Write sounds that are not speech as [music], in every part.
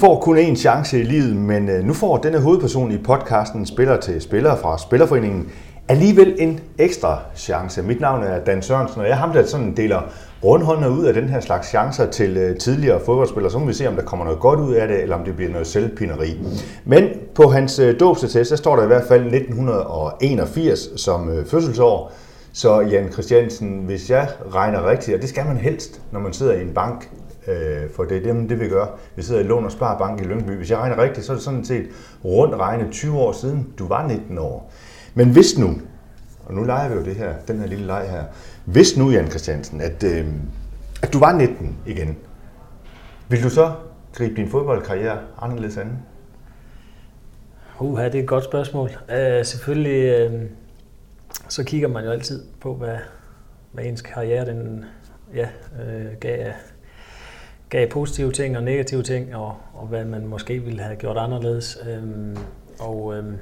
Får kun én chance i livet, men øh, nu får denne hovedperson i podcasten Spiller til Spiller fra Spillerforeningen alligevel en ekstra chance. Mit navn er Dan Sørensen, og jeg er ham, der sådan deler rundhåndene ud af den her slags chancer til øh, tidligere fodboldspillere. Så må vi se, om der kommer noget godt ud af det, eller om det bliver noget selvpineri. Men på hans øh, dåbsattest, der står der i hvert fald 1981 som fødselsår. Så Jan Christiansen, hvis jeg regner rigtigt, og det skal man helst, når man sidder i en bank, øh, for det er det, det vi gør. Vi sidder i Lån og Spar Bank i Lyngby. Hvis jeg regner rigtigt, så er det sådan set rundt regnet 20 år siden, du var 19 år. Men hvis nu, og nu leger vi jo det her, den her lille leg her, hvis nu, Jan Christiansen, at, øh, at du var 19 igen, vil du så gribe din fodboldkarriere anderledes an? Uha, det er et godt spørgsmål. Uh, selvfølgelig, uh, så kigger man jo altid på, hvad, hvad ens karriere den, ja, uh, gav gav positive ting og negative ting, og, og hvad man måske ville have gjort anderledes. Øhm, og øhm,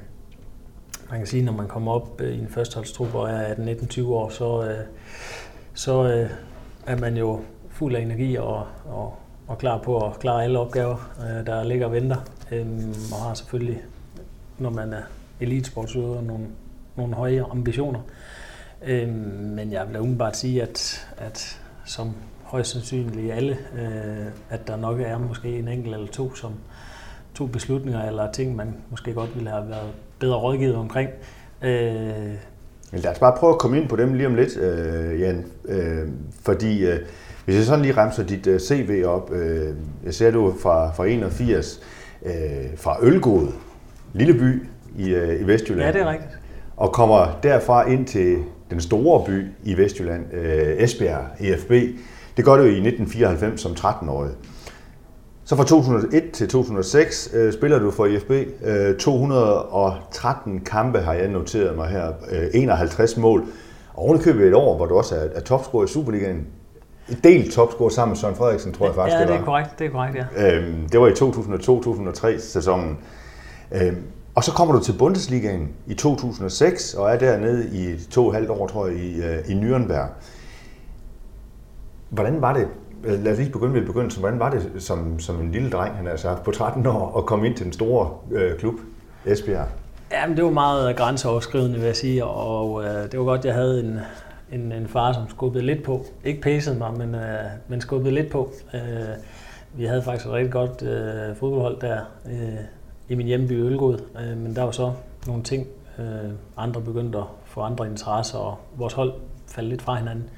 man kan sige, når man kommer op øh, i en førsteholdstrup og er 18-19-20 år, så, øh, så øh, er man jo fuld af energi og, og, og klar på at klare alle opgaver, øh, der ligger og venter. Øhm, og har selvfølgelig, når man er elitesportsudøver, nogle, nogle høje ambitioner. Øhm, men jeg vil umiddelbart sige, at, at som højst sandsynligt alle, øh, at der nok er måske en enkelt eller to, som to beslutninger eller ting, man måske godt ville have været bedre rådgivet omkring. Øh, men lad os bare prøve at komme ind på dem lige om lidt, øh, Jan. Øh, fordi øh, hvis jeg sådan lige remser dit øh, CV op, øh, jeg ser du fra, fra 81, øh, fra Ølgod, lille by i, øh, i Vestjylland. Ja, det er rigtigt. Og kommer derfra ind til den store by i Vestjylland, øh, Esbjerg, EFB. Det gør du i 1994 som 13-årig. Så fra 2001 til 2006 øh, spiller du for IFB. Øh, 213 kampe har jeg noteret mig her. Øh, 51 mål. Og ovenikøbet et år, hvor du også er, er topscorer i Superligaen. En del topscorer sammen med Søren Frederiksen, tror jeg faktisk, ja, det var. det er korrekt. Det er korrekt, ja. Øhm, det var i 2002-2003 sæsonen. Øhm, og så kommer du til Bundesligaen i 2006 og er dernede i to og et halvt år, tror jeg, i, øh, i Nürnberg. Hvordan var det, øh, lad os lige begynde ved begyndelsen, hvordan var det som, som en lille dreng, han er på 13 år, at komme ind til den store øh, klub, Esbjerg? Jamen, det var meget øh, grænseoverskridende, vil jeg sige, og øh, det var godt, jeg havde en, en, en far, som skubbede lidt på. Ikke pæsede mig, men, øh, men skubbede lidt på. Øh, vi havde faktisk et rigtig godt øh, fodboldhold der øh, i min hjemby Ølgod, øh, men der var så nogle ting, øh, andre begyndte at få andre interesser, og vores hold faldt lidt fra hinanden.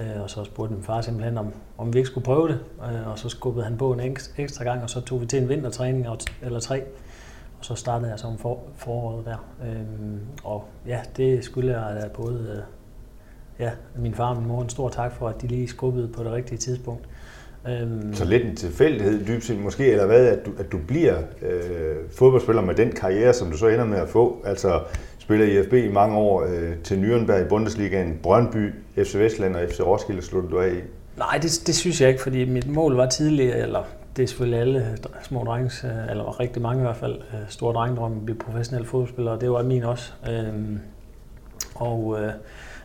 Øh, og så spurgte min far simpelthen, om, om vi ikke skulle prøve det. Øh, og så skubbede han på en ekstra gang, og så tog vi til en vintertræning eller tre. Og så startede jeg som for, foråret der. Øh, og ja, det skulle jeg da både øh, ja, min far og min mor en stor tak for, at de lige skubbede på det rigtige tidspunkt. Øh, så lidt en tilfældighed dybt set måske, eller hvad, at du, at du bliver øh, fodboldspiller med den karriere, som du så ender med at få. Altså spillede i FB i mange år øh, til Nürnberg i Bundesligaen, Brøndby, FC Vestland og FC Roskilde sluttede du af i? Nej, det, det synes jeg ikke, fordi mit mål var tidligere, eller det er selvfølgelig alle små drenges, øh, eller rigtig mange i hvert fald, øh, store drengedrømme at blive professionelle fodboldspillere, det var min også. Øhm, og øh,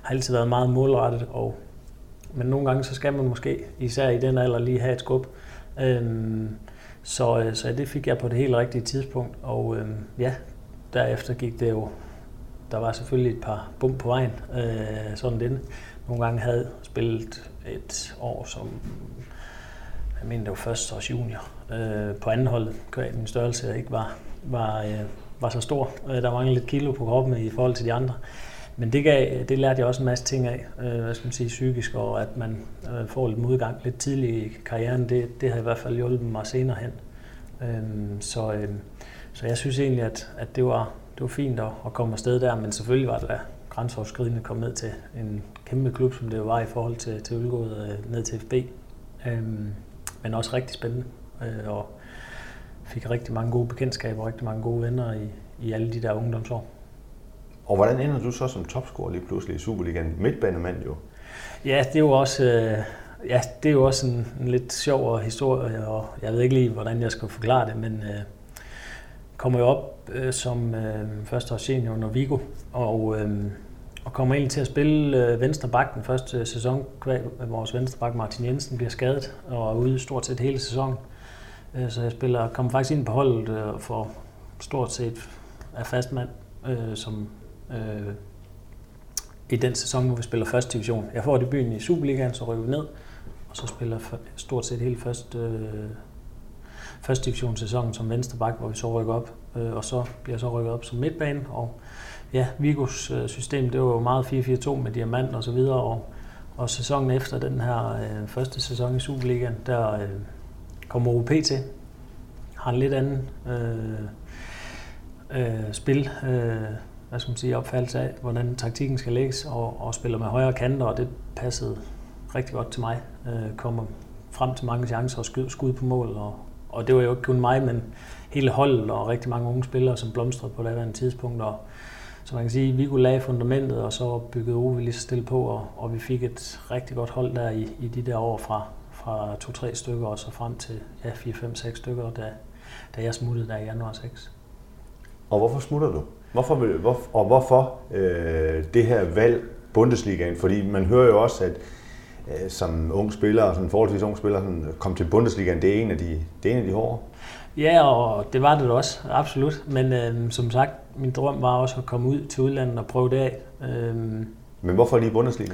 har altid været meget målrettet, og, men nogle gange så skal man måske, især i den alder, lige have et skub. Øhm, så, øh, så det fik jeg på det helt rigtige tidspunkt, og øhm, ja, derefter gik det jo der var selvfølgelig et par bump på vejen, øh, sådan den. Nogle gange havde spillet et år som, jeg mener det var første års junior, øh, på anden hold, min størrelse ikke var, var, øh, var så stor. Øh, der manglede lidt kilo på kroppen i forhold til de andre. Men det, gav, det lærte jeg også en masse ting af, øh, hvad skal man sige, psykisk, og at man øh, får lidt modgang lidt tidligt i karrieren, det, det har i hvert fald hjulpet mig senere hen. Øh, så, øh, så jeg synes egentlig, at, at det var, det var fint at, at komme afsted der, men selvfølgelig var det da grænseoverskridende at komme ned til en kæmpe klub, som det var i forhold til, til Ølgod, øh, ned til FB. Øhm, men også rigtig spændende, øh, og fik rigtig mange gode bekendtskaber og rigtig mange gode venner i, i alle de der ungdomsår. Og hvordan ender du så som topscorer lige pludselig i Superligaen? Midtbanemand jo. Ja, det er jo også, øh, ja, det er jo også en, en lidt sjov historie, og jeg ved ikke lige, hvordan jeg skal forklare det, men øh, kommer jo op øh, som øh, første års senior under Vigo, og, øh, og kommer egentlig til at spille øh, venstre bak den første sæson. Vores venstre bak Martin Jensen bliver skadet og er ude stort set hele sæsonen. Øh, så jeg spiller, kommer faktisk ind på holdet øh, for stort set af fastmand, øh, som øh, i den sæson, hvor vi spiller første division. Jeg får debuten i Superligaen, så rykker vi ned, og så spiller stort set hele første, øh, første divisionssæsonen som venstreback, hvor vi så rykker op, øh, og så bliver jeg så rykket op som midtbane, og ja, Vigos øh, system, det var jo meget 4-4-2 med diamant og så videre, og, og sæsonen efter den her øh, første sæson i Superligaen, der øh, kommer OP til, har en lidt anden øh, øh, spil, øh, hvad skal man sige, opfattelse af, hvordan taktikken skal lægges, og, og spiller med højre kanter, og det passede rigtig godt til mig. Øh, kommer frem til mange chancer og skud, skud på mål, og, og det var jo ikke kun mig, men hele holdet og rigtig mange unge spillere, som blomstrede på det tidspunkt, og, så man kan sige, at vi kunne lage fundamentet, og så byggede Ove lige så stille på, og, og vi fik et rigtig godt hold der i, i de der år fra, fra 2-3 stykker og så frem til ja, 4-5-6 stykker, da, da jeg smuttede der i januar 6. Og hvorfor smutter du? Hvorfor, hvor, og hvorfor øh, det her valg Bundesligaen? Fordi man hører jo også, at øh, som ung spiller, sådan forholdsvis ung spiller, sådan, kom til Bundesligaen, det er en af de, det er en af de hårde. Ja, og det var det også, absolut. Men øh, som sagt, min drøm var også at komme ud til udlandet og prøve det af. Øh, Men hvorfor lige Bundesliga?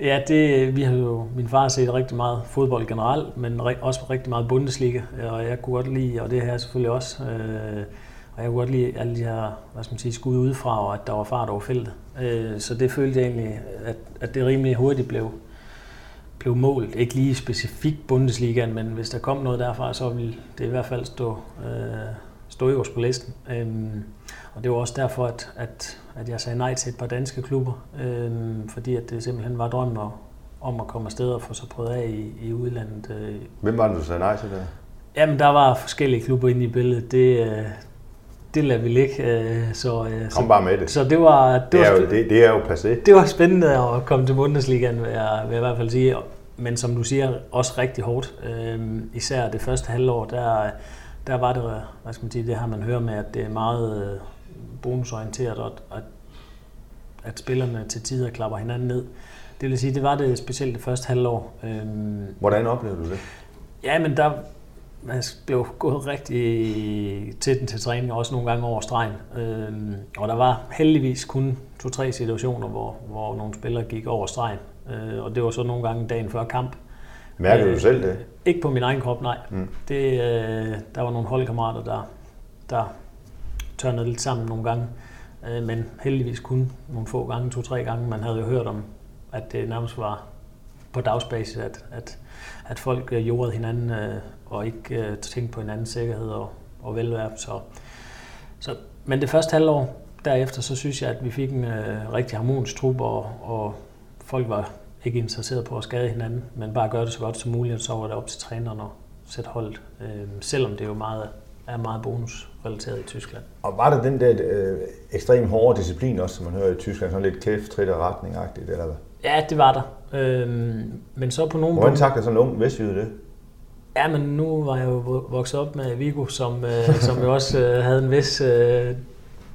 Ja, det, vi har jo, min far har set rigtig meget fodbold generelt, men også rigtig meget Bundesliga, og jeg kunne godt lide, og det her selvfølgelig også, øh, og jeg kunne godt lide alle de her, hvad skal man sige, skud udefra, og at der var fart over feltet. Øh, så det følte jeg egentlig, at, at det rimelig hurtigt blev, blev målt. Ikke lige specifikt Bundesligaen, men hvis der kom noget derfra, så ville det i hvert fald stå, øh, stå øverst på listen. Øhm, og det var også derfor, at, at, at jeg sagde nej til et par danske klubber, øhm, fordi at det simpelthen var drømmen om at komme afsted og få sig prøvet af i, i udlandet. Øh. Hvem var det, du sagde nej til der? Jamen, der var forskellige klubber inde i billedet. Det, øh, det lader vi ligge. Øh, så, øh, Kom så, bare med det. Så det var, det, det, er, jo, det, det er jo passé. Det var spændende at komme til Bundesligaen, vil jeg, vil jeg i hvert fald sige men som du siger, også rigtig hårdt. Øh, især det første halvår, der, der var det, hvad skal man sige, det her man hører med, at det er meget øh, bonusorienteret, og at, at spillerne til tider klapper hinanden ned. Det vil sige, det var det specielt det første halvår. Øh, Hvordan oplevede du det? Ja, men der man blev gået rigtig til den til træning, også nogle gange over stregen. Øh, og der var heldigvis kun to-tre situationer, hvor, hvor nogle spillere gik over stregen. Øh, og det var så nogle gange dagen før kamp. Mærker øh, du selv det? Ikke på min egen krop, nej. Mm. Det, øh, der var nogle holdkammerater, der, der tørnede lidt sammen nogle gange. Øh, men heldigvis kun nogle få gange, to-tre gange. Man havde jo hørt om, at det nærmest var på dagsbasis, at, at, at folk øh, jordede hinanden øh, og ikke øh, tænkte på hinandens sikkerhed og, og velvære. Så, så, men det første halvår derefter, så synes jeg, at vi fik en øh, rigtig harmonisk trup, og, og folk var ikke interesseret på at skade hinanden, men bare gøre det så godt som muligt, og så var det op til træneren at sætte holdet, øh, selvom det jo meget, er meget bonusrelateret i Tyskland. Og var der den der øh, ekstrem hårde disciplin også, som man hører i Tyskland, sådan lidt kæft, trit og retning-agtigt, eller hvad? Ja, det var der. Øh, men så på nogle Hvordan takler sådan en ung vestjyde det? Ja, men nu var jeg jo vokset op med Vigo, som, øh, som jo også øh, havde en vis øh,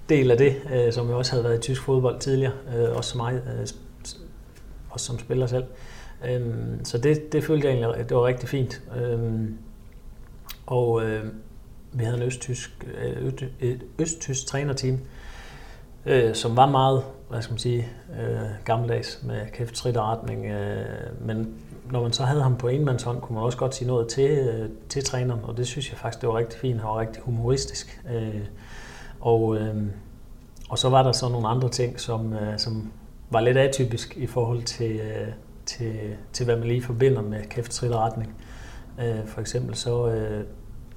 del af det, øh, som jo også havde været i tysk fodbold tidligere, øh, også som mig, øh, også som spiller selv. Øh, så det, det følte jeg egentlig, det var rigtig fint. Øh, og øh, vi havde en østtysk, øh, et østtysk trænerteam, øh, som var meget, hvad skal man sige, øh, gammeldags med kæft, trit og retning. Øh, men når man så havde ham på enmandshånd, kunne man også godt sige noget til, øh, til træneren, og det synes jeg faktisk, det var rigtig fint. Han var rigtig humoristisk. Øh, og, øh, og så var der så nogle andre ting, som, øh, som var lidt atypisk i forhold til, øh, til, til hvad man lige forbinder med kæft retning. Øh, for eksempel så øh,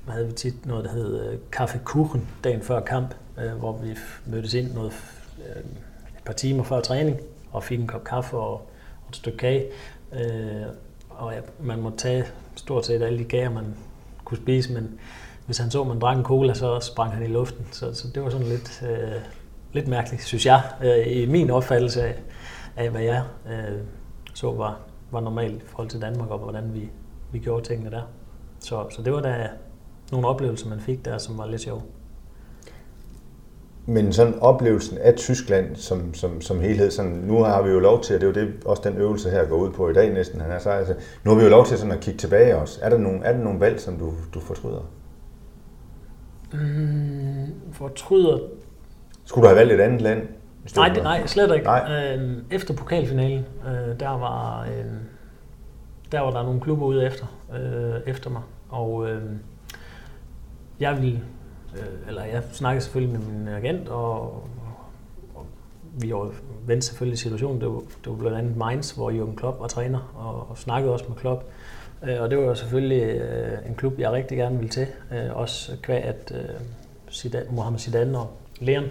havde vi tit noget, der hed øh, kaffe kuchen dagen før kamp, øh, hvor vi mødtes ind noget, øh, et par timer før træning og fik en kop kaffe og, og et stykke kage. Øh, og ja, man må tage stort set alle de gager, man kunne spise, men hvis han så, at man drak en cola, så sprang han i luften. Så, så det var sådan lidt, øh, lidt mærkeligt, synes jeg, øh, i min opfattelse af, af hvad jeg øh, så var, var normalt i forhold til Danmark, og hvordan vi, vi gjorde tingene der. Så, så det var da nogle oplevelser, man fik der, som var lidt sjove. Men sådan oplevelsen af Tyskland som, som, som helhed, sådan, nu har vi jo lov til, og det er jo det, også den øvelse her går ud på i dag næsten, han er så, altså, nu har vi jo lov til sådan at kigge tilbage også. Er der nogle, er der nogle valg, som du, du fortryder? Mm, fortryder... Skulle du have valgt et andet land? Nej, det, nej, slet ikke. Nej. Øhm, efter pokalfinalen, øh, der var øh, der var der nogle klubber ude efter, øh, efter mig, og øh, jeg ville, øh, eller jeg snakkede selvfølgelig med min agent, og, og vi vendte selvfølgelig situationen. Det var, det var blandt andet Mainz, hvor Jürgen Klopp var træner, og, og snakkede også med Klopp. Øh, og det var jo selvfølgelig øh, en klub, jeg rigtig gerne ville til. Øh, også kvæg at øh, Zidane, Mohamed Zidane og Leon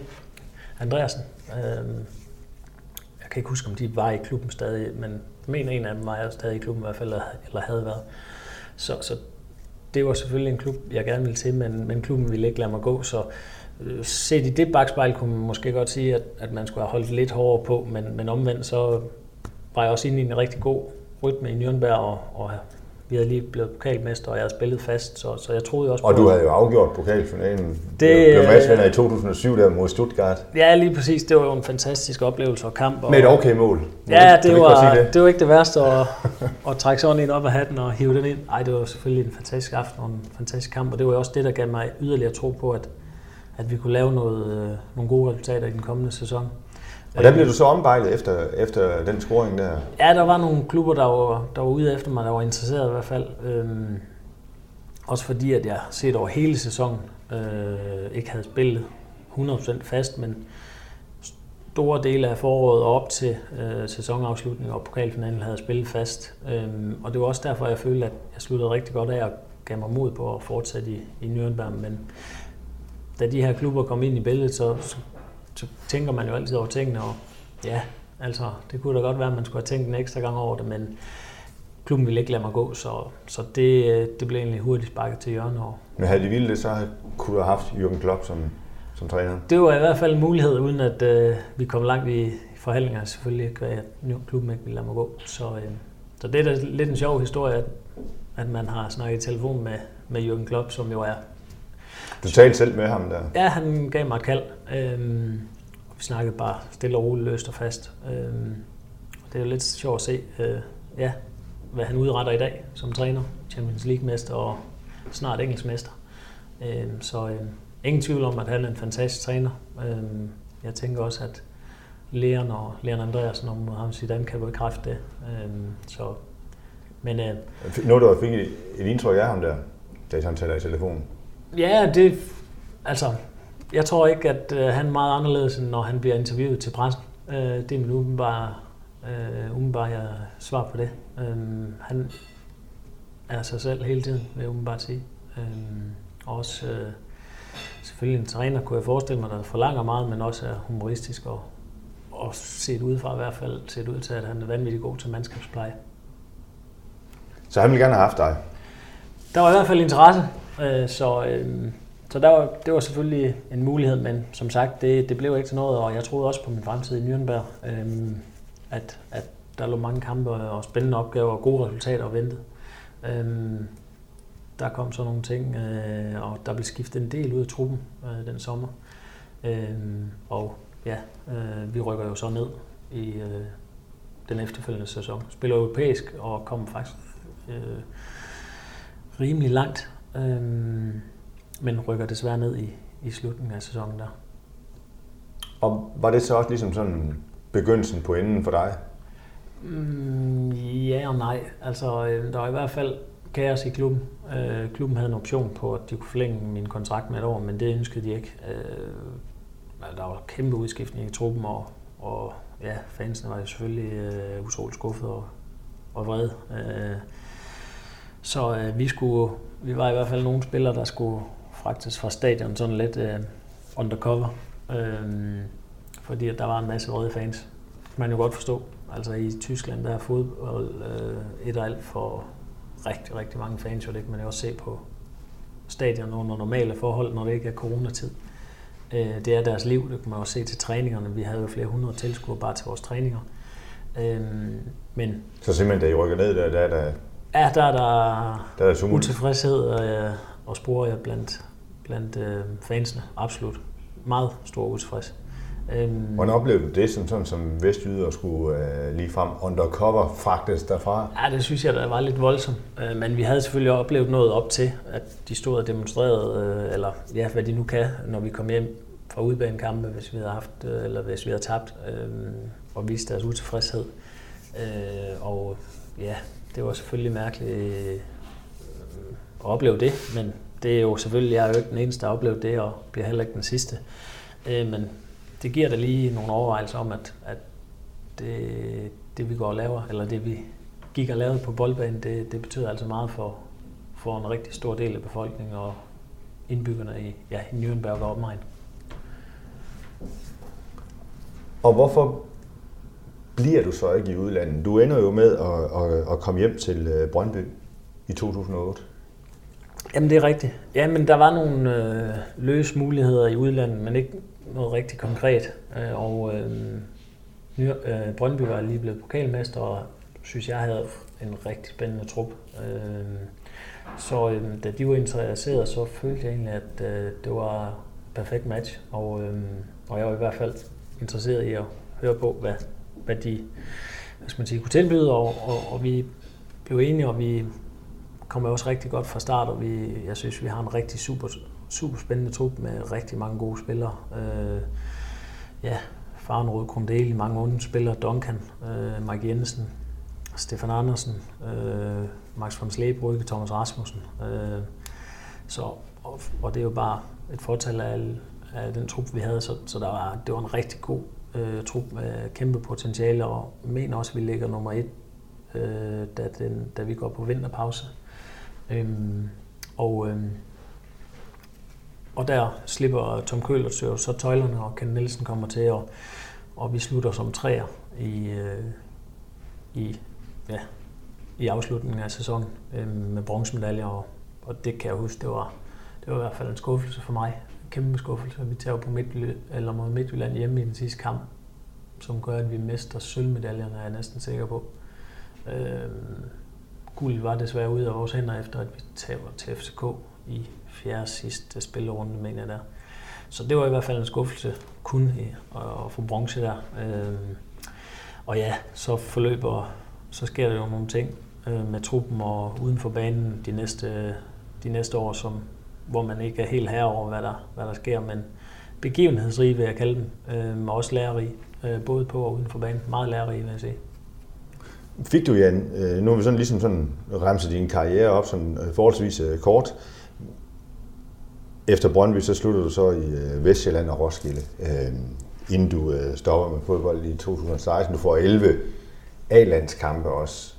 Andreasen. Øh, jeg kan ikke huske, om de var i klubben stadig, men jeg mener en af dem var jeg stadig i klubben i hvert fald, eller havde været. Så, så det var selvfølgelig en klub, jeg gerne ville til, men, men klubben ville ikke lade mig gå, så øh, set i det bagspejl kunne man måske godt sige, at, at man skulle have holdt lidt hårdere på, men, men omvendt så var jeg også inde i en rigtig god rytme i Nürnberg, og, og vi havde lige blevet pokalmester, og jeg havde spillet fast, så, så jeg troede også og på... Og du havde jo afgjort pokalfinalen. Det blev matchvinder i 2007 der mod Stuttgart. Ja, lige præcis. Det var jo en fantastisk oplevelse og kamp. Og, Med et okay mål. Ja, det, var, det? det var ikke det værste at, [laughs] at trække sådan en op af hatten og hive den ind. Nej, det var selvfølgelig en fantastisk aften og en fantastisk kamp, og det var også det, der gav mig yderligere tro på, at, at vi kunne lave noget, øh, nogle gode resultater i den kommende sæson. Hvordan der blev du så ombejlet efter, efter den scoring der? Ja, der var nogle klubber, der var, der var ude efter mig, der var interesseret i hvert fald. Øhm, også fordi, at jeg set over hele sæsonen øh, ikke havde spillet 100% fast, men store dele af foråret og op til øh, sæsonafslutningen og pokalfinalen havde jeg spillet fast. Øhm, og det var også derfor, jeg følte, at jeg sluttede rigtig godt af og gav mig mod på at fortsætte i, i Nürnberg. Men da de her klubber kom ind i billedet, så så tænker man jo altid over tingene, og ja, altså, det kunne da godt være, at man skulle have tænkt en ekstra gang over det, men klubben ville ikke lade mig gå, så, så det, det blev egentlig hurtigt sparket til hjørnet. Og, men havde de ville det, så kunne du have haft Jürgen Klopp som, som træner? Det var i hvert fald en mulighed, uden at øh, vi kom langt i forhandlinger, selvfølgelig, at klubben ikke ville lade mig gå. Så, øh, så det er da lidt en sjov historie, at, at man har snakket i telefon med, med Jürgen Klopp, som jo er du talte selv med ham der? Ja, han gav mig et kald. Øhm, vi snakkede bare stille og roligt, løst og fast. Øhm, det er jo lidt sjovt at se, øh, ja, hvad han udretter i dag som træner. Champions League-mester og snart engelskmester. Øhm, så øh, ingen tvivl om, at han er en fantastisk træner. Øhm, jeg tænker også, at Leon og Leon Andreasen og Mohamed Zidane kan bekræfte det. Øhm, så, men, øh, Noget, du fik et, et indtryk af ham der, da han taler i telefonen? Ja, det, altså, jeg tror ikke, at øh, han er meget anderledes, end når han bliver interviewet til pressen. Øh, det er min umiddelbare, øh, umiddelbare jeg svar på det. Øh, han er sig selv hele tiden, vil jeg umiddelbart sige. Øh, også øh, selvfølgelig en træner, kunne jeg forestille mig, der forlanger meget, men også er humoristisk og, og set udefra i hvert fald set ud til, at han er vanvittigt god til mandskabspleje. Så han vil gerne have haft dig? Der var i hvert fald interesse. Øh, så øh, så der var, det var selvfølgelig en mulighed, men som sagt, det, det blev ikke til noget, og jeg troede også på min fremtid i Nürnberg, øh, at, at der lå mange kampe og spændende opgaver og gode resultater og ventede. Øh, der kom så nogle ting, øh, og der blev skiftet en del ud af truppen øh, den sommer. Øh, og ja, øh, vi rykker jo så ned i øh, den efterfølgende sæson. Spiller europæisk og kommer faktisk øh, rimelig langt Øhm, men rykker desværre ned i, i slutningen af sæsonen der. Og var det så også ligesom sådan begyndelsen på enden for dig? Mm, ja og nej. Altså, øh, der var i hvert fald kaos i klubben. Øh, klubben havde en option på, at de kunne forlænge min kontrakt med et år, men det ønskede de ikke. Øh, der var kæmpe udskiftning i truppen, og, og ja, fansene var jo selvfølgelig øh, utroligt skuffet og, og vrede. Øh, så øh, vi skulle vi var i hvert fald nogle spillere, der skulle fragtes fra stadion sådan lidt øh, undercover. Øh, fordi at der var en masse røde fans. Det man jo godt forstå. Altså i Tyskland, der er fodbold øh, et og alt for rigtig, rigtig mange fans, og det kan man jo også se på stadion under normale forhold, når det ikke er coronatid. Øh, det er deres liv, det kan man også se til træningerne. Vi havde jo flere hundrede tilskuere bare til vores træninger. Øh, men, så simpelthen, da I rykker ned, der, der er der Ja, der er der, der er utilfredshed og, og spore jeg blandt, blandt øh, fansene. Absolut. Meget stor utilfreds. Øhm, Hvordan oplevede du det som, sådan, som vestjyder skulle øh, lige frem undercover fragtes derfra? Ja, det synes jeg, der var lidt voldsomt. Øh, men vi havde selvfølgelig oplevet noget op til, at de stod og demonstrerede, øh, eller ja, hvad de nu kan, når vi kom hjem fra udbanekampe, hvis vi havde haft, øh, eller hvis vi havde tabt, øh, og viste deres utilfredshed. Øh, og ja, det var selvfølgelig mærkeligt øh, at opleve det, men det er jo selvfølgelig, jeg er jo ikke den eneste, der har oplevet det, og bliver heller ikke den sidste. Øh, men det giver da lige nogle overvejelser om, at, at det, det vi går og laver, eller det vi gik og lavede på boldbanen, det, det betyder altså meget for, for en rigtig stor del af befolkningen og indbyggerne i, ja, i Nürnberg og omegn. Og hvorfor bliver du så ikke i udlandet? Du ender jo med at, at, at komme hjem til øh, Brøndby i 2008. Jamen det er rigtigt. Ja, men der var nogle øh, løse muligheder i udlandet, men ikke noget rigtig konkret. Øh, og øh, øh, Brøndby var lige blevet pokalmester, og synes jeg havde en rigtig spændende trup. Øh, så øh, da de var interesseret, så følte jeg egentlig, at øh, det var perfekt match. Og, øh, og jeg var i hvert fald interesseret i at høre på, hvad, hvad de hvad skal man sige, kunne tilbyde, og, og, og vi blev enige, og vi kommer også rigtig godt fra start, og vi, jeg synes, vi har en rigtig super, super spændende trup med rigtig mange gode spillere. Øh, ja, Faren Rød Kundeli, mange unge spillere, Duncan, øh, Mike Jensen, Stefan Andersen, øh, Max von Slebrygge, Thomas Rasmussen. Øh, så, og, og det er jo bare et fortal af, af den trup, vi havde, så, så der var, det var en rigtig god øh, trup med kæmpe potentiale, og mener også, at vi ligger nummer et, øh, da, den, da vi går på vinterpause. Øhm, og, øhm, og der slipper Tom Køller så tøjlerne, og Ken Nielsen kommer til, og, og vi slutter som træer i, øh, i, ja, i afslutningen af sæsonen øh, med bronzemedaljer, og, og det kan jeg huske, det var, det var i hvert fald en skuffelse for mig. En kæmpe skuffelse. Vi tager på Midtjylland, eller mod Midtjylland hjemme i den sidste kamp, som gør, at vi mister sølvmedaljerne, er jeg næsten sikker på. Øh, guld var desværre ude af vores hænder, efter at vi taber til FCK i fjerde sidste spillerunde, mener jeg der. Så det var i hvert fald en skuffelse kun at få bronze der. Øh, og ja, så forløber, så sker der jo nogle ting øh, med truppen og uden for banen de næste, de næste år, som, hvor man ikke er helt herre over, hvad der, hvad der sker, men begivenhedsrige vil jeg kalde dem, øh, og også lærerige, øh, både på og uden for banen. Meget lærerige, vil jeg sige. Fik du, Jan, øh, nu har vi sådan ligesom sådan remset din karriere op sådan øh, forholdsvis øh, kort. Efter Brøndby, så sluttede du så i øh, Vestjylland og Roskilde, øh, inden du stopper med fodbold i 2016. Du får 11 A-landskampe også.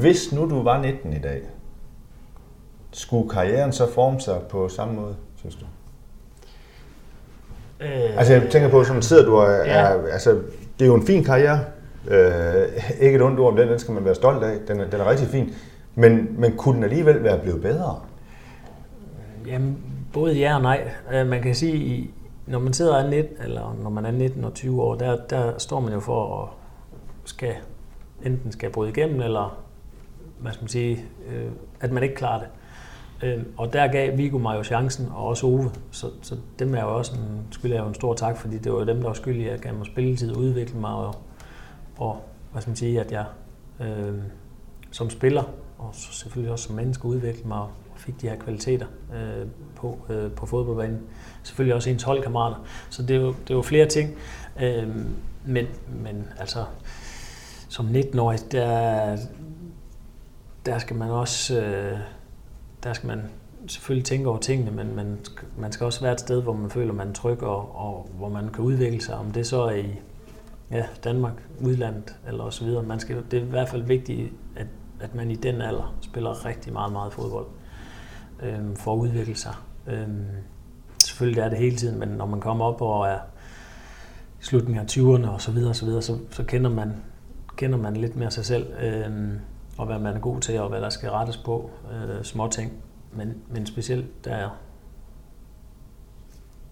Hvis nu du var 19 i dag, skulle karrieren så forme sig på samme måde, synes du? Øh, altså jeg tænker på, som sidder du og er, ja. altså, det er jo en fin karriere, Øh, ikke et ondt ord om den, den skal man være stolt af. Den er, den er rigtig fin. Men, men kunne den alligevel være blevet bedre? Jamen, både ja og nej. Øh, man kan sige, når man sidder er 19, eller når man er 19 og 20 år, der, der står man jo for at skal, enten skal bryde igennem, eller hvad skal man sige, øh, at man ikke klarer det. Øh, og der gav Vigo mig jo chancen, og også Ove. Så, så dem er jo også en, skylder jeg jo en stor tak, fordi det var dem, der var skyldige, at jeg gav mig spilletid, udvikle mig og og hvad skal man sige, at jeg øh, som spiller, og så selvfølgelig også som menneske udviklede mig og fik de her kvaliteter øh, på, øh, på fodboldbanen. Selvfølgelig også ens holdkammerater. Så det var, det var flere ting. Øh, men, men altså, som 19-årig, der, der skal man også, øh, der skal man selvfølgelig tænke over tingene, men man, man skal også være et sted, hvor man føler, man er tryg, og, og hvor man kan udvikle sig. Om det så er i ja, Danmark, udlandet eller så videre. Man skal, det er i hvert fald vigtigt, at, at man i den alder spiller rigtig meget, meget fodbold øhm, for at udvikle sig. Øhm, selvfølgelig er det hele tiden, men når man kommer op og er i slutningen af 20'erne og så videre, så, videre, så, så kender, man, kender man lidt mere sig selv, øhm, og hvad man er god til, og hvad der skal rettes på, øh, små ting. Men, men specielt der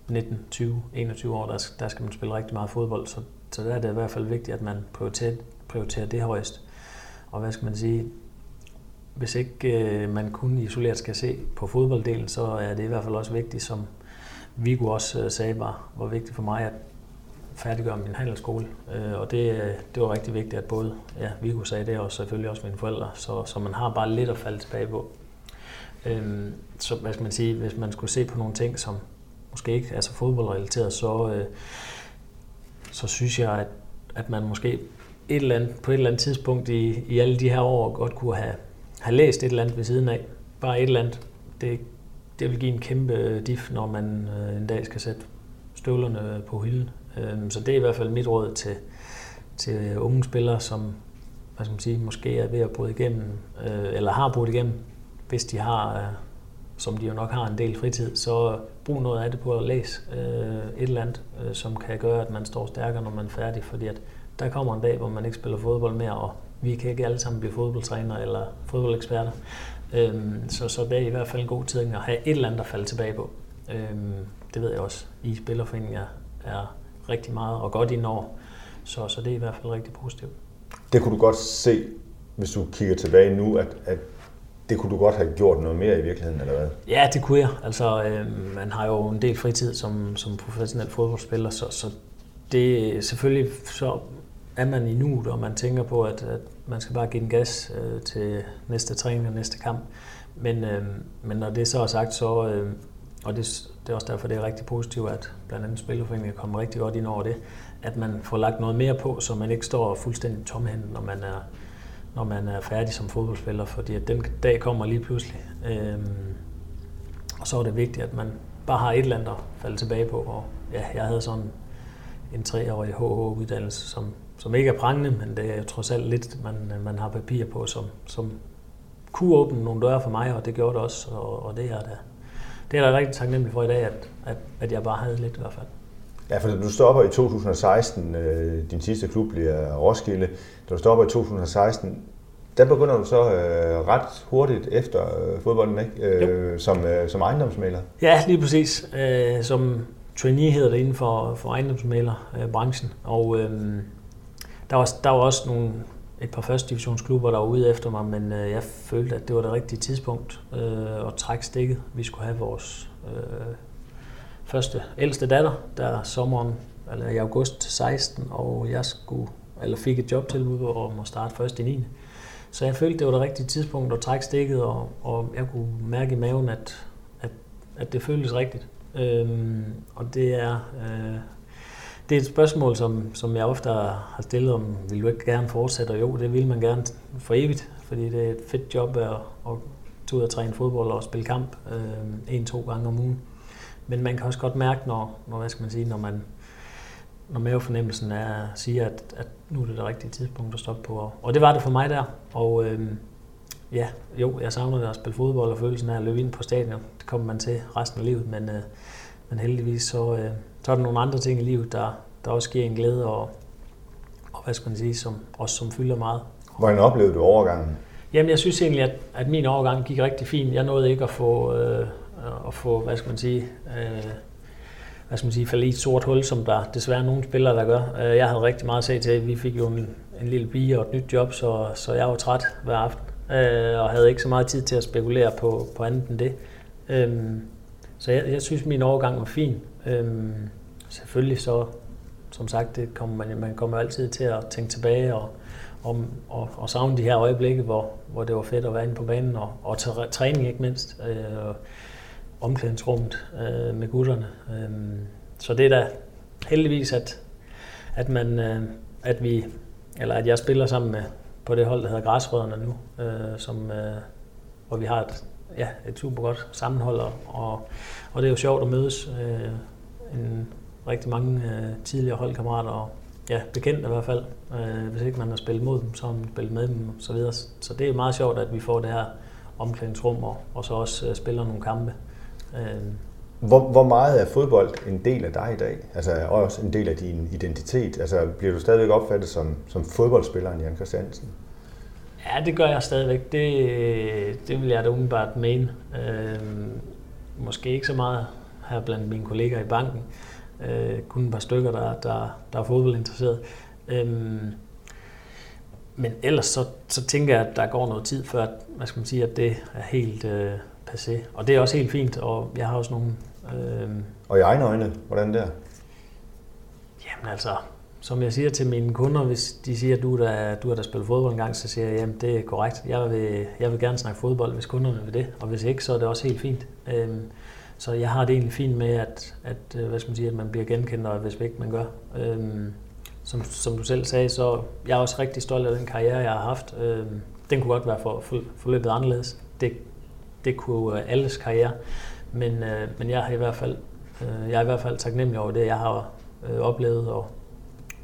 19, 20, 21 år, der, der skal man spille rigtig meget fodbold, så så der er det i hvert fald vigtigt, at man prioriterer, prioriterer det højst. Og hvad skal man sige, hvis ikke øh, man kun isoleret skal se på fodbolddelen, så er det i hvert fald også vigtigt som Vigo også øh, sagde var, var vigtigt for mig, at færdiggøre min handelsskole. Øh, og det, det var rigtig vigtigt, at både ja, Viggo sagde det, og selvfølgelig også mine forældre, så, så man har bare lidt at falde tilbage på. Øh, så hvad skal man sige, hvis man skulle se på nogle ting, som måske ikke er så fodboldrelateret, så, øh, så synes jeg, at, at man måske et eller andet, på et eller andet tidspunkt i, i alle de her år godt kunne have, have læst et eller andet ved siden af. Bare et eller andet. Det, det vil give en kæmpe øh, diff, når man øh, en dag skal sætte støvlerne på hylden. Øh, så det er i hvert fald mit råd til, til unge spillere, som hvad skal man sige, måske er ved at bryde igennem, øh, eller har brudt igennem, hvis de har, øh, som de jo nok har en del fritid, så brug noget af det på at læse øh, et eller andet, som kan gøre, at man står stærkere, når man er færdig, fordi at der kommer en dag, hvor man ikke spiller fodbold mere, og vi kan ikke alle sammen blive fodboldtræner eller fodboldeksperter. Øhm, så, så det er i hvert fald en god tid at have et eller andet at falde tilbage på. Øhm, det ved jeg også. I spillerforeningen er rigtig meget og godt i år, så, så det er i hvert fald rigtig positivt. Det kunne du godt se, hvis du kigger tilbage nu, at, at det kunne du godt have gjort noget mere i virkeligheden, eller hvad? Ja, det kunne jeg. Altså, øh, man har jo en del fritid som, som professionel fodboldspiller, så, så det selvfølgelig så er man i nuet, og man tænker på, at, at man skal bare give den gas øh, til næste træning og næste kamp. Men, øh, men når det så er sagt, så, øh, og det, det er også derfor, det er rigtig positivt, at blandt andet Spillerforeningen kommer rigtig godt ind over det, at man får lagt noget mere på, så man ikke står fuldstændig tomhændet, når man er, når man er færdig som fodboldspiller, fordi at den dag kommer lige pludselig. Øhm, og så er det vigtigt, at man bare har et eller andet at falde tilbage på. Og ja, jeg havde sådan en treårig HH-uddannelse, som, som ikke er prangende, men det er trods alt lidt, man, man har papir på, som, som kunne åbne nogle døre for mig, og det gjorde det også, og, og det er da, det er da rigtig taknemmelig for i dag, at, at, at jeg bare havde lidt i hvert fald. Ja, for du stopper i 2016, øh, din sidste klub bliver Roskilde. Da du stopper i 2016, der begynder du så øh, ret hurtigt efter øh, fodbolden, ikke? Øh, som, øh, som ejendomsmaler. Ja, lige præcis. Øh, som trainee hedder det inden for, for ejendomsmalerbranchen. Og øh, der, var, der var også nogle, et par første divisionsklubber, der var ude efter mig, men øh, jeg følte, at det var det rigtige tidspunkt øh, at trække stikket. Vi skulle have vores øh, første ældste datter, der sommeren, eller i august 16, og jeg skulle, eller fik et jobtilbud om at starte først i 9. Så jeg følte, det var det rigtige tidspunkt at trække stikket, og, og jeg kunne mærke i maven, at, at, at det føltes rigtigt. Øhm, og det er, øh, det er et spørgsmål, som, som jeg ofte har stillet om, vil du ikke gerne fortsætte? Og jo, det vil man gerne for evigt, fordi det er et fedt job at, at tage ud og træne fodbold og spille kamp øh, en-to gange om ugen. Men man kan også godt mærke, når, når, hvad skal man sige, når, man, når mavefornemmelsen er, siger, at, at nu er det det rigtige tidspunkt at stoppe på. Og det var det for mig der. Og øh, ja, jo, jeg savner at spille fodbold og følelsen af at løbe ind på stadion. Det kommer man til resten af livet, men, øh, men heldigvis så, øh, så er der nogle andre ting i livet, der, der også giver en glæde og, og hvad skal man sige, som, også som fylder meget. Hvordan oplevede du overgangen? Jamen, jeg synes egentlig, at, at min overgang gik rigtig fint. Jeg nåede ikke at få, øh, at få hvad skal man sige, øh, hvad skal man sige, falde i et sort hul, som der desværre nogle spillere, der gør. Øh, jeg havde rigtig meget at se til. Vi fik jo en, en lille pige og et nyt job, så, så jeg var træt hver aften, øh, og havde ikke så meget tid til at spekulere på, på andet end det. Øh, så jeg, jeg synes, min overgang var fin. Øhm, selvfølgelig så, som sagt, det kommer man, man kommer altid til at tænke tilbage og, og, og, og savne de her øjeblikke, hvor, hvor det var fedt at være inde på banen og, og træning ikke mindst. Øh, omklædningsrummet øh, med gutterne. Øh, så det er da heldigvis, at, at, man, øh, at vi, eller at jeg spiller sammen med på det hold, der hedder Græsrødderne nu, øh, som, øh, hvor vi har et, ja, et super godt sammenhold, og, og det er jo sjovt at mødes øh, en, rigtig mange øh, tidligere holdkammerater, og ja, bekendte i hvert fald. Øh, hvis ikke man har spillet mod dem, så har man spillet med dem, og så videre. Så det er meget sjovt, at vi får det her omklædningsrum, og, og så også øh, spiller nogle kampe. Øh. Hvor, hvor meget er fodbold en del af dig i dag? Altså også en del af din identitet? Altså bliver du stadigvæk opfattet som, som fodboldspilleren Jan Christiansen? Ja, det gør jeg stadigvæk. Det, det vil jeg da umiddelbart mene. Øh, måske ikke så meget her blandt mine kolleger i banken. Øh, kun et par stykker, der, der, der er fodboldinteresseret. Øh, men ellers så, så tænker jeg, at der går noget tid før, at, hvad skal man sige, at det er helt øh, passé. Og det er også helt fint, og jeg har også nogle Øh, Og i egne øjne, hvordan der? Jamen altså, som jeg siger til mine kunder, hvis de siger, at du, der, du har da spillet fodbold en gang, så siger jeg, jamen det er korrekt. Jeg vil, jeg vil gerne snakke fodbold, hvis kunderne vil det, og hvis ikke, så er det også helt fint. Øhm, så jeg har det egentlig fint med, at, at, øh, hvad skal man, sige, at man bliver genkendt, og hvis ikke man gør. Øhm, som, som du selv sagde, så jeg er også rigtig stolt af den karriere, jeg har haft. Øhm, den kunne godt være for, for, forløbet anderledes. Det, det kunne øh, alles karriere. Men, øh, men jeg har i hvert fald øh, jeg er i hvert fald taknemmelig over det, jeg har øh, oplevet og,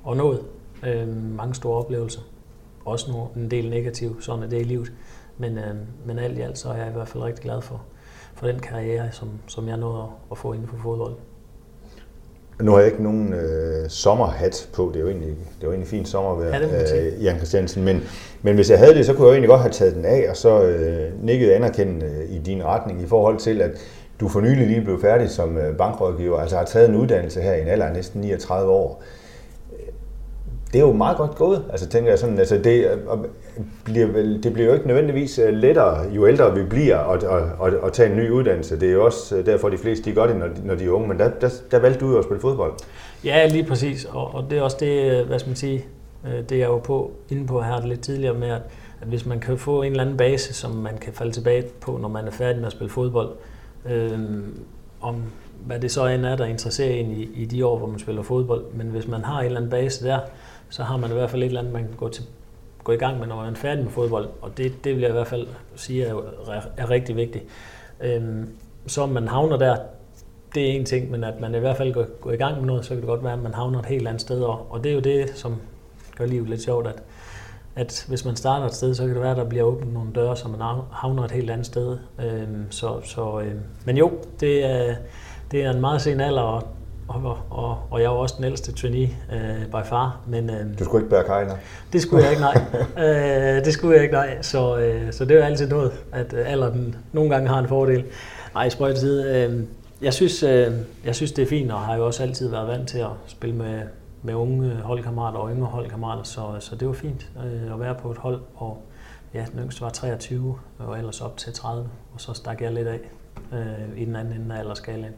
og nået. Øh, mange store oplevelser. Også nogle, en del negativ, sådan er det i livet. Men, øh, men alt i alt, så er jeg i hvert fald rigtig glad for, for den karriere, som, som jeg nåede at, få inden for fodbold. Nu har jeg ikke nogen øh, sommerhat på. Det er jo egentlig, det er jo egentlig fint sommervejr, Ja, øh, Jan Christiansen. Men, men hvis jeg havde det, så kunne jeg jo egentlig godt have taget den af, og så øh, nikket anerkendende i din retning i forhold til, at du for nylig lige blev færdig som øh, bankrådgiver, altså har taget en uddannelse her i en alder af næsten 39 år. Det er jo meget godt gået, altså tænker jeg sådan, altså det, bliver vel, det bliver jo ikke nødvendigvis øh, lettere, jo ældre vi bliver, at, at, at, at tage en ny uddannelse. Det er jo også øh, derfor, de fleste de gør det, når de, når de er unge, men der, der, der valgte du jo at spille fodbold. Ja, lige præcis. Og, og det er også det, øh, hvad skal man sige, det er jeg jo på, inde på her lidt tidligere med, at, at hvis man kan få en eller anden base, som man kan falde tilbage på, når man er færdig med at spille fodbold, øh, om hvad det så end er, der interesserer en i, i de år, hvor man spiller fodbold. Men hvis man har en eller anden base der, så har man i hvert fald et eller andet, man kan gå, til, gå i gang med, når man er færdig med fodbold. Og det, det vil jeg i hvert fald sige er, er rigtig vigtigt. Øhm, så om man havner der, det er en ting, men at man i hvert fald går, går i gang med noget, så kan det godt være, at man havner et helt andet sted. Og, og det er jo det, som gør livet lidt sjovt, at, at hvis man starter et sted, så kan det være, at der bliver åbnet nogle døre, så man havner et helt andet sted. Øhm, så, så, øhm, men jo, det er, det er en meget sen alder, og, og, og, og jeg jo også den ældste trainee øh, by far. Men, øhm, Du skulle ikke bære kejler. det skulle jeg ikke, nej. [laughs] øh, det skulle jeg ikke, nej. Så, øh, så det er jo altid noget, at øh, alder den nogle gange har en fordel. Nej, spøjt til side. Øh, jeg, synes, øh, jeg synes, det er fint, og har jo også altid været vant til at spille med, med unge holdkammerater og yngre holdkammerater, så, så det var fint øh, at være på et hold, og ja, den yngste var 23, og ellers op til 30, og så stak jeg lidt af øh, i den anden ende af aldersskalaen.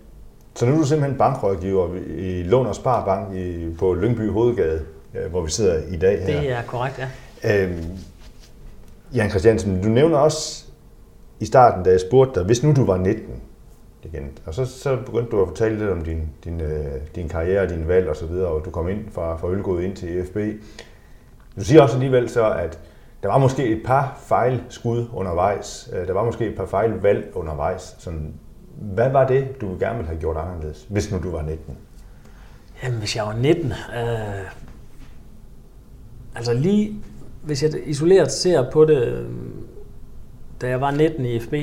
Så nu er du simpelthen bankrådgiver i Lån og Sparbank i, på Lyngby Hovedgade, hvor vi sidder i dag her. Det er korrekt, ja. Øhm, Jan Christiansen, du nævner også i starten, da jeg spurgte dig, hvis nu du var 19 igen, og så, så begyndte du at fortælle lidt om din, din, øh, din karriere, din valg og så videre, og du kom ind fra, fra Ølgod ind til EFB. Du siger også alligevel så, at der var måske et par fejlskud undervejs, øh, der var måske et par fejlvalg undervejs. Sådan, hvad var det, du gerne ville have gjort anderledes, hvis nu du var 19? Jamen, hvis jeg var 19, øh, altså lige, hvis jeg isoleret ser på det, da jeg var 19 i FB,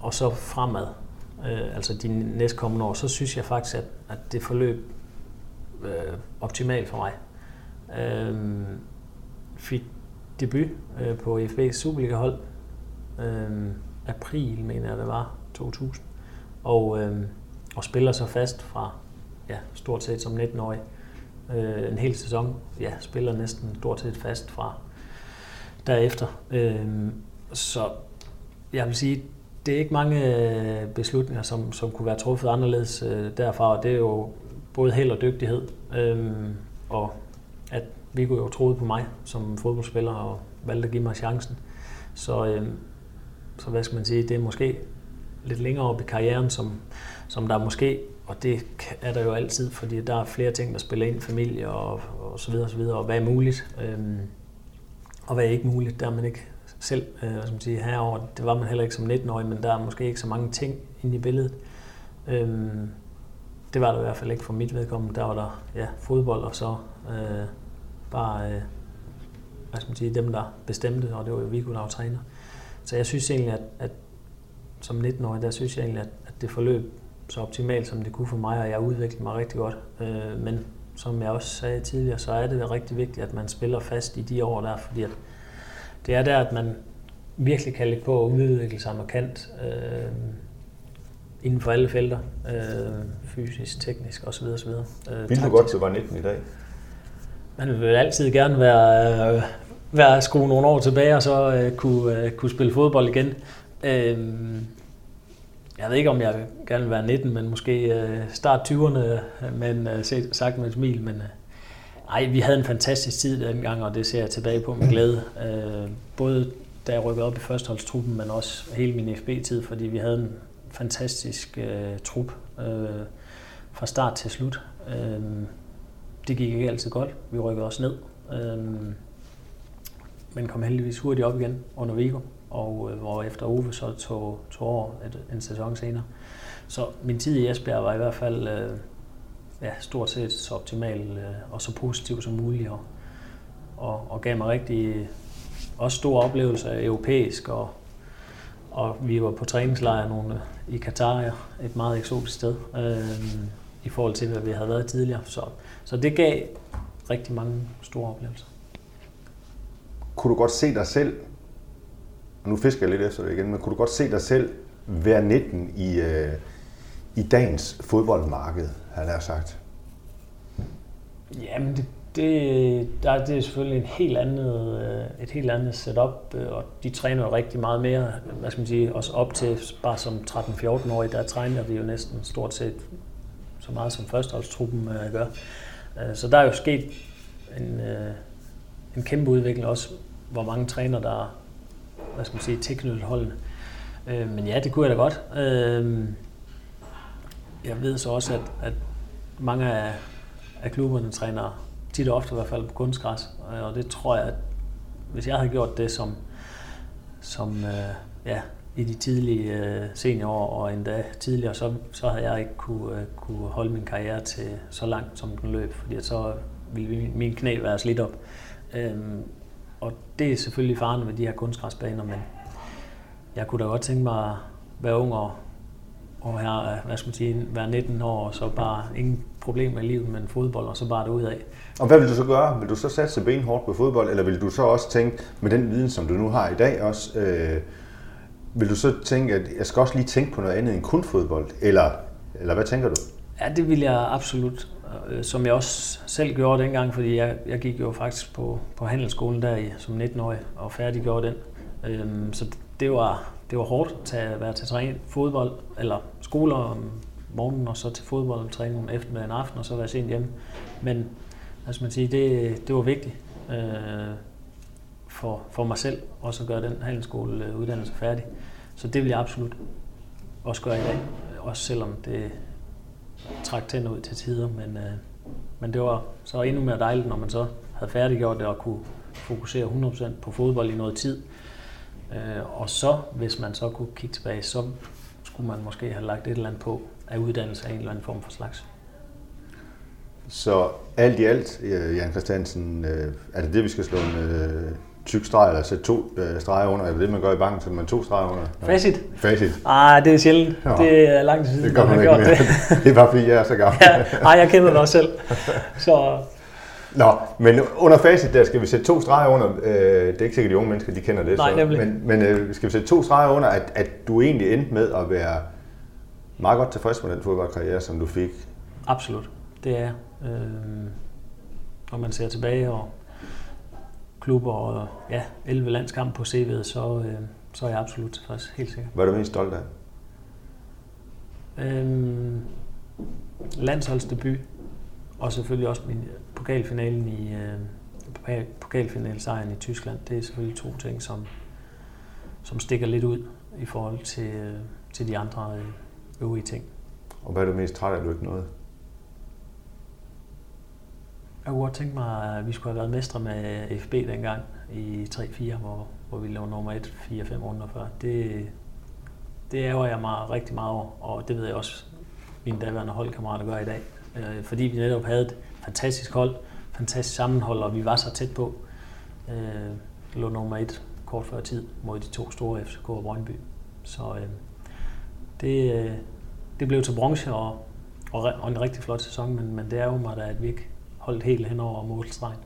og så fremad, øh, altså de næstkommende år, så synes jeg faktisk, at, at det forløb øh, optimalt for mig. Øh, fik debut øh, på FB's Superliga-hold, øh, april, mener jeg det var, 2000, og, øh, og spiller så fast fra ja, stort set som 19-årig. Øh, en hel sæson, ja, spiller næsten stort set fast fra derefter. Øh, så jeg vil sige, det er ikke mange øh, beslutninger, som, som kunne være truffet anderledes øh, derfra, og det er jo både held og dygtighed, øh, og at Viggo jo troede på mig som fodboldspiller og valgte at give mig chancen. Så, øh, så hvad skal man sige, det er måske lidt længere op i karrieren, som, som der måske, og det er der jo altid, fordi der er flere ting, der spiller ind, familie og, og så videre og så videre, og hvad er muligt, øhm, og hvad er ikke muligt, der er man ikke selv øh, som siger, sige, herover. Det var man heller ikke som 19-årig, men der er måske ikke så mange ting inde i billedet. Øhm, det var der i hvert fald ikke for mit vedkommende. Der var der ja, fodbold, og så øh, bare øh, hvad skal man sige, dem, der bestemte, og det var jo Viggo, der var træner. Så jeg synes egentlig, at, at som 19-årig, der synes jeg egentlig, at, at det forløb så optimalt, som det kunne for mig, og jeg udviklede mig rigtig godt. Øh, men som jeg også sagde tidligere, så er det rigtig vigtigt, at man spiller fast i de år der, fordi at det er der, at man virkelig kan lægge på og udvikle sig markant øh, inden for alle felter. Øh, fysisk, teknisk osv. osv. Øh, Vil du godt, du var 19 i dag? Man vil altid gerne være, øh, være skrue nogle år tilbage og så øh, kunne, øh, kunne spille fodbold igen. Øhm, Jeg ved ikke, om jeg gerne vil være 19, men måske øh, start 20'erne, øh, men øh, sagt med et smil. Men øh, ej, vi havde en fantastisk tid dengang, og det ser jeg tilbage på med glæde. Øh, både da jeg rykkede op i førsteholdstruppen, men også hele min FB-tid, fordi vi havde en fantastisk øh, trup øh, fra start til slut. Øh, det gik ikke altid godt. Vi rykkede også ned. Øh, men kom heldigvis hurtigt op igen under Vigo, og øh, hvor efter Ove så tog, tog over et, en sæson senere. Så min tid i Esbjerg var i hvert fald øh, ja, stort set så optimal øh, og så positiv som muligt, og, og, og gav mig rigtig også store oplevelser europæisk, og, og vi var på træningslejr nogle, i Katar, et meget eksotisk sted, øh, i forhold til, hvad vi havde været tidligere. Så, så det gav rigtig mange store oplevelser. Kunne du godt se dig selv, nu fisker jeg lidt efter det igen, men kunne du godt se dig selv være 19 i, øh, i dagens fodboldmarked, har jeg sagt? Jamen, det, det, der, det er selvfølgelig en helt andet, øh, et helt andet setup, øh, og de træner jo rigtig meget mere, hvad skal man sige, også op til bare som 13-14-årig, der træner de jo næsten stort set så meget som førsteholdstruppen øh, gør. Så der er jo sket en, en kæmpe udvikling også, hvor mange træner, der hvad skal man sige, tilknyttet holdene. Øh, men ja, det kunne jeg da godt. Øh, jeg ved så også, at, at mange af, af klubberne træner tit og ofte i hvert fald på kunstgræs. Øh, og det tror jeg, at hvis jeg havde gjort det som, som øh, ja, i de tidlige øh, seniorår og endda tidligere, så, så havde jeg ikke kunne, øh, kunne holde min karriere til så langt, som den løb, fordi så ville min, min knæ være slidt op. Øhm, og det er selvfølgelig faren ved de her kunstgræsbaner, men jeg kunne da godt tænke mig at være ung og, og her, hvad skal man sige, være 19 år, og så bare ingen problemer i livet med fodbold, og så bare ud af. Og hvad vil du så gøre? Vil du så satse benhårdt på fodbold, eller vil du så også tænke, med den viden, som du nu har i dag også, øh, vil du så tænke, at jeg skal også lige tænke på noget andet end kun fodbold, eller, eller hvad tænker du? Ja, det vil jeg absolut, Øh, som jeg også selv gjorde dengang, fordi jeg, jeg gik jo faktisk på, på handelsskolen der i, som 19-årig og færdiggjorde den. Øhm, så det var, det var hårdt at være til træning, fodbold eller skoler om morgenen og så til fodboldtræning om eftermiddagen og aften og så være sent hjemme. Men altså man siger, det, det var vigtigt øh, for, for mig selv også at gøre den handelsskoleuddannelse færdig. Så det vil jeg absolut også gøre i dag, også selvom det trak tænder ud til tider. Men, øh, men det var så endnu mere dejligt, når man så havde færdiggjort det og kunne fokusere 100% på fodbold i noget tid. Øh, og så, hvis man så kunne kigge tilbage, så skulle man måske have lagt et eller andet på af uddannelse af en eller anden form for slags. Så alt i alt, øh, Jan Christiansen, øh, er det det, vi skal slå en øh, tyk streg, eller sætte to øh, streger under? Er det det, man gør i banken, så man to streger under? Facit? Facit. Ah, det er sjældent. Ja. Det er lang tid siden, det man har gjort det. [laughs] det er bare fordi, jeg er så gammel. ja, ej, jeg kender det også selv. Så... Nå, men under facit der skal vi sætte to streger under. Øh, det er ikke sikkert, at de unge mennesker de kender det. Nej, så, nemlig. Men, men øh, skal vi sætte to streger under, at, at du egentlig endte med at være meget godt tilfreds med den fodboldkarriere, som du fik? Absolut, det er jeg. Øh, når man ser tilbage og klubber og ja, 11 landskampe på CV'et, så, øh, så er jeg absolut tilfreds, helt sikkert. Hvad er du mest stolt af? Øh, landsholdsdebut, og selvfølgelig også min pokalfinalen i øh, pokalfinalsejren i Tyskland. Det er selvfølgelig to ting, som, som stikker lidt ud i forhold til, øh, til de andre øh, øvrige ting. Og hvad er du mest træt af, at du ikke nåede? Jeg kunne godt tænke mig, at vi skulle have været mestre med FB dengang i 3-4, hvor, hvor vi lå nummer 1, 4-5 runder før. Det, det ærger jeg mig rigtig meget over, og det ved jeg også, mine daværende holdkammerater gør i dag. Øh, fordi vi netop havde et fantastisk hold, fantastisk sammenhold, og vi var så tæt på. Øh, lå nummer 1 kort før tid mod de to store FCK og Brøndby. Så øh, det, øh, det blev til bronze og, og, og en rigtig flot sæson, men, men det er jo mig, at vi ikke holdt helt hen over målstregen.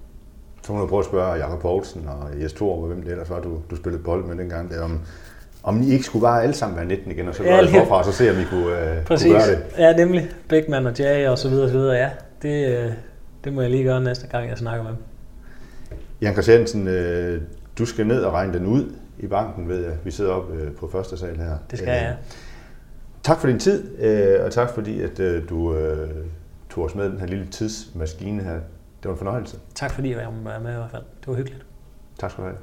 Så må du prøve at spørge Jakob Poulsen og Jes Thor, hvem det ellers var, du, du spillede bold med dengang, det om, om I ikke skulle bare alle sammen være 19 igen, og så gøre det forfra, og så se, om I kunne, uh, Præcis. kunne gøre det. Ja, nemlig. Beckmann og Jay og så videre, og så videre. Ja, det, øh, det må jeg lige gøre næste gang, jeg snakker med dem. Jan Christiansen, øh, du skal ned og regne den ud i banken, ved jeg. Vi sidder oppe på første sal her. Det skal jeg, ja tak for din tid, øh, og tak fordi, at øh, du øh, tog os med den her lille tidsmaskine her. Det var en fornøjelse. Tak fordi jeg var med i hvert fald. Det var hyggeligt. Tak skal du have.